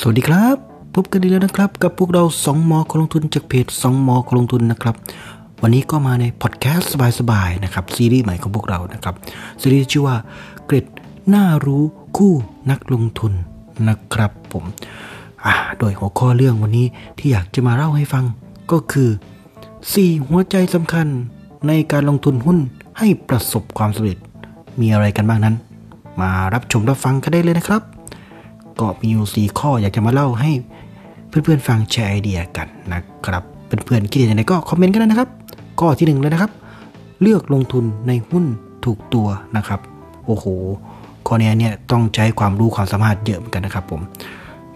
สวัสดีครับ พบกันอีกแล้วนะครับ กับพวกเราสองหมอคนลงทุนจากเพจสองหมอคนลงทุนนะครับ วันนี้ก็มาในพอดแคสต์สบายๆนะครับซีรีส์ใหม่ของพวกเรานะครับซีรีส์ชื่อว่าเกร็ดน่ารู้คู่นักลงทุนนะครับผมอ่าโดยหัวข้อเรื่องวันนี้ที่อยากจะมาเล่าให้ฟังก็คือ 4 หัวใจสำคัญในการลงทุนหุ้นให้ประสบความสำเร็จมีอะไรกันบ้างนั้น มารับชมรับฟังกันได้เลยนะครับ ก็มีอยู่สี่ข้อ อยากจะมาเล่าให้เพื่อนๆฟังแชร์ไอเดียกันนะครับเพื่อนๆคิดเห็นยังไงก็คอมเมนต์กันนะครับข้อที่หนึ่งเลยนะครับ เลือกลงทุนในหุ้นถูกตัวนะครับ โอ้โหข้อนี้เนี่ยต้องใช้ความรู้ความสามารถเยอะเหมือนกันนะครับ ผม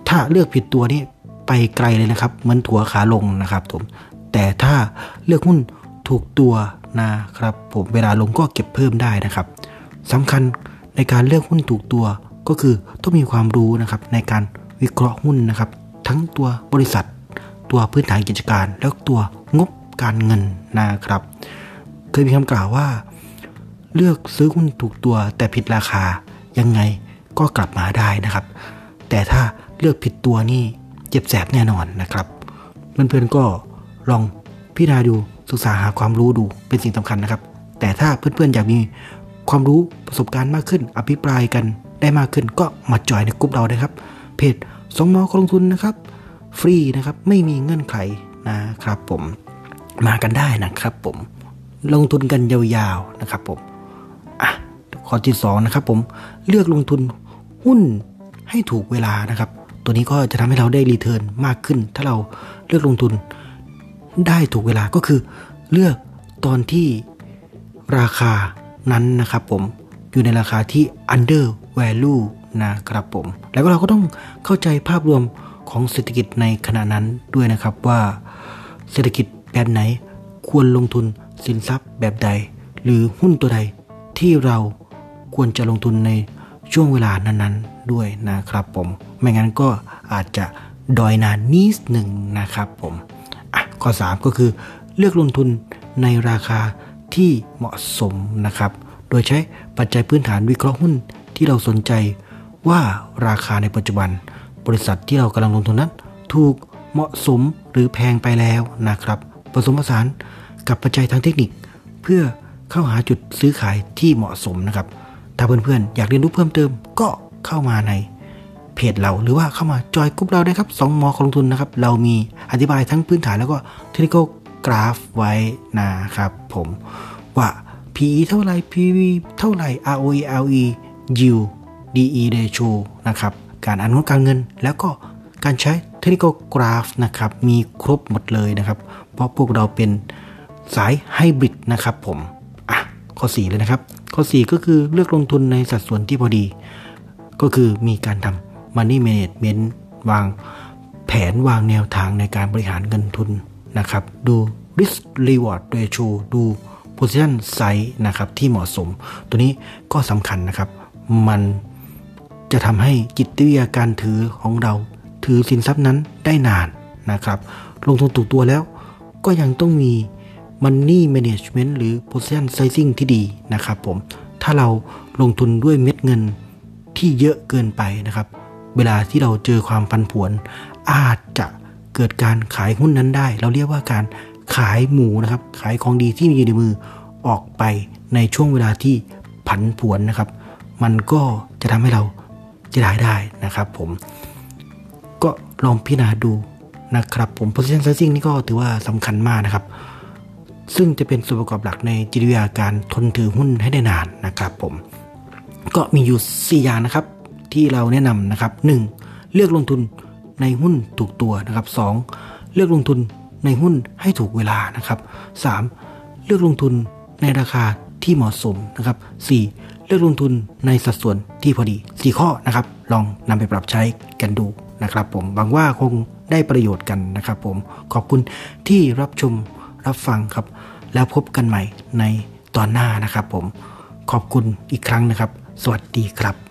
ถ้าเลือกผิดตัวนี่ไปไกลเลยนะครับ เหมือนถั่วขาลงนะครับผมแต่ถ้าเลือกหุ้นถูกตัวนะครับ ผมเวลาลงก็เก็บเพิ่มได้นะครับสำคัญในการเลือกหุ้นถูกตัว ก็คือต้องมีความรู้นะครับในการวิเคราะห์หุ้นนะครับ ทั้งตัวบริษัท ตัวพื้นฐานกิจการ แล้วตัวงบการเงินนะครับ เคยมีคำกล่าวว่า เลือกซื้อหุ้นถูกตัวแต่ผิดราคายังไงก็กลับมาได้นะครับ แต่ถ้าเลือกผิดตัวนี่เจ็บแสบแน่นอนนะครับเพื่อนๆก็ลองพิจารณาดูศึกษาหาความรู้ดูเป็นสิ่งสำคัญนะครับ แต่ถ้าเพื่อนๆอยากมีความรู้ประสบการณ์มากขึ้นอภิปรายกัน ได้มากขึ้นก็มาจอยในกลุ่มเราได้ครับ เพจสองมอลงทุนนะครับ ฟรีนะครับไม่มีเงื่อนไขนะครับผมมากันได้นะครับผมลงทุนกันยาวๆนะครับผมอะข้อที่2นะครับผมเลือกลงทุนหุ้นให้ถูกเวลานะครับ ตัวนี้ก็จะทำให้เราได้รีเทิร์นมากขึ้น ถ้าเราเลือกลงทุนได้ถูกเวลาก็คือ เลือกตอนที่ราคานั้นนะครับผมอยู่ในราคาที่ under value นะครับผม แล้วก็เราก็ต้องเข้าใจภาพรวมของเศรษฐกิจในขณะนั้นด้วยนะครับว่า เศรษฐกิจแบบไหนควรลงทุนสินทรัพย์แบบใด หรือหุ้นตัวใดที่เราควรจะลงทุนในช่วงเวลานั้นๆ ด้วยนะครับผม ไม่งั้นก็อาจจะดอยนานนิดหนึ่งนะครับผมอะข้อ 3 ก็คือ เลือกลงทุนในราคาที่เหมาะสมนะครับ โดยใช้ปัจจัยพื้นฐานวิเคราะห์หุ้น ที่เราสนใจว่าราคาในปัจจุบัน บริษัทที่เรากำลังลงทุนนั้น ถูกเหมาะสมหรือแพงไปแล้วนะครับ ผสมผสานกับปัจจัยทางเทคนิค เพื่อเข้าหาจุดซื้อขายที่เหมาะสมนะครับ ถ้าเพื่อนๆ อยากเรียนรู้เพิ่มเติมก็เข้ามาในเพจเราหรือว่าเข้ามาจอยกลุ่มเราได้ครับสองมอลงทุนนะครับ เรามีอธิบายทั้งพื้นฐานแล้วก็เทคนิคกราฟไว้นะครับผมว่า PE เท่าไหร่ PV เท่าไหร่ ROE ROE yield DE ratio นะครับ การอนุการเงิน แล้วก็การใช้เทคนิคกราฟนะครับ มีครบหมดเลยนะครับ เพราะพวกเราเป็นสายไฮบริดนะครับผม อะ ข้อ 4 เลยนะครับ ข้อ 4 ก็คือเลือกลงทุนในสัดส่วนที่พอดี ก็คือมีการทำ money management วางแผนวางแนวทางในการบริหารเงินทุนนะครับ ดู risk reward ratio ดู position size นะครับที่เหมาะสม ตัวนี้ก็สำคัญนะครับ มันจะทำให้จิตวิทยาการถือของเรา ถือสินทรัพย์นั้นได้นานนะครับ ลงทุนถูกตัวแล้ว ก็ยังต้องมี Money Management หรือ Position Sizing ที่ดีนะครับผม ถ้าเราลงทุนด้วยเม็ดเงินที่เยอะเกินไปนะครับ เวลาที่เราเจอความพันผวน อาจจะเกิดการขายหุ้นนั้นได้ เราเรียกว่าการขายหมูนะครับ ขายของดีที่มีอยู่ในมือออกไปในช่วงเวลาที่ผันผวนนะครับ มันก็จะทำให้เราจะได้ได้นะครับผมก็ลองพิจารณาดูนะครับผม position sizing นี่ก็ถือว่าสำคัญมากนะครับ ซึ่งจะเป็นส่วนประกอบหลักในจิตวิทยาการทนถือหุ้นให้ได้นานนะครับผม ก็มีอยู่ 4 อย่างนะครับที่เราแนะนำนะครับ 1. เลือกลงทุนในหุ้นถูกตัวนะครับ 2. เลือกลงทุนในหุ้นให้ถูกเวลานะครับ 3. เลือกลงทุนในราคาที่เหมาะสมนะครับ 4. เลือกลงทุนในสัดส่วนที่พอดี 4 ข้อนะครับ ลองนำไปปรับใช้กันดูนะครับผมหวังว่าคงได้ประโยชน์กันนะครับผมขอบคุณที่รับชมรับฟังครับ แล้วพบกันใหม่ในตอนหน้านะครับผมขอบคุณอีกครั้งนะครับ สวัสดีครับ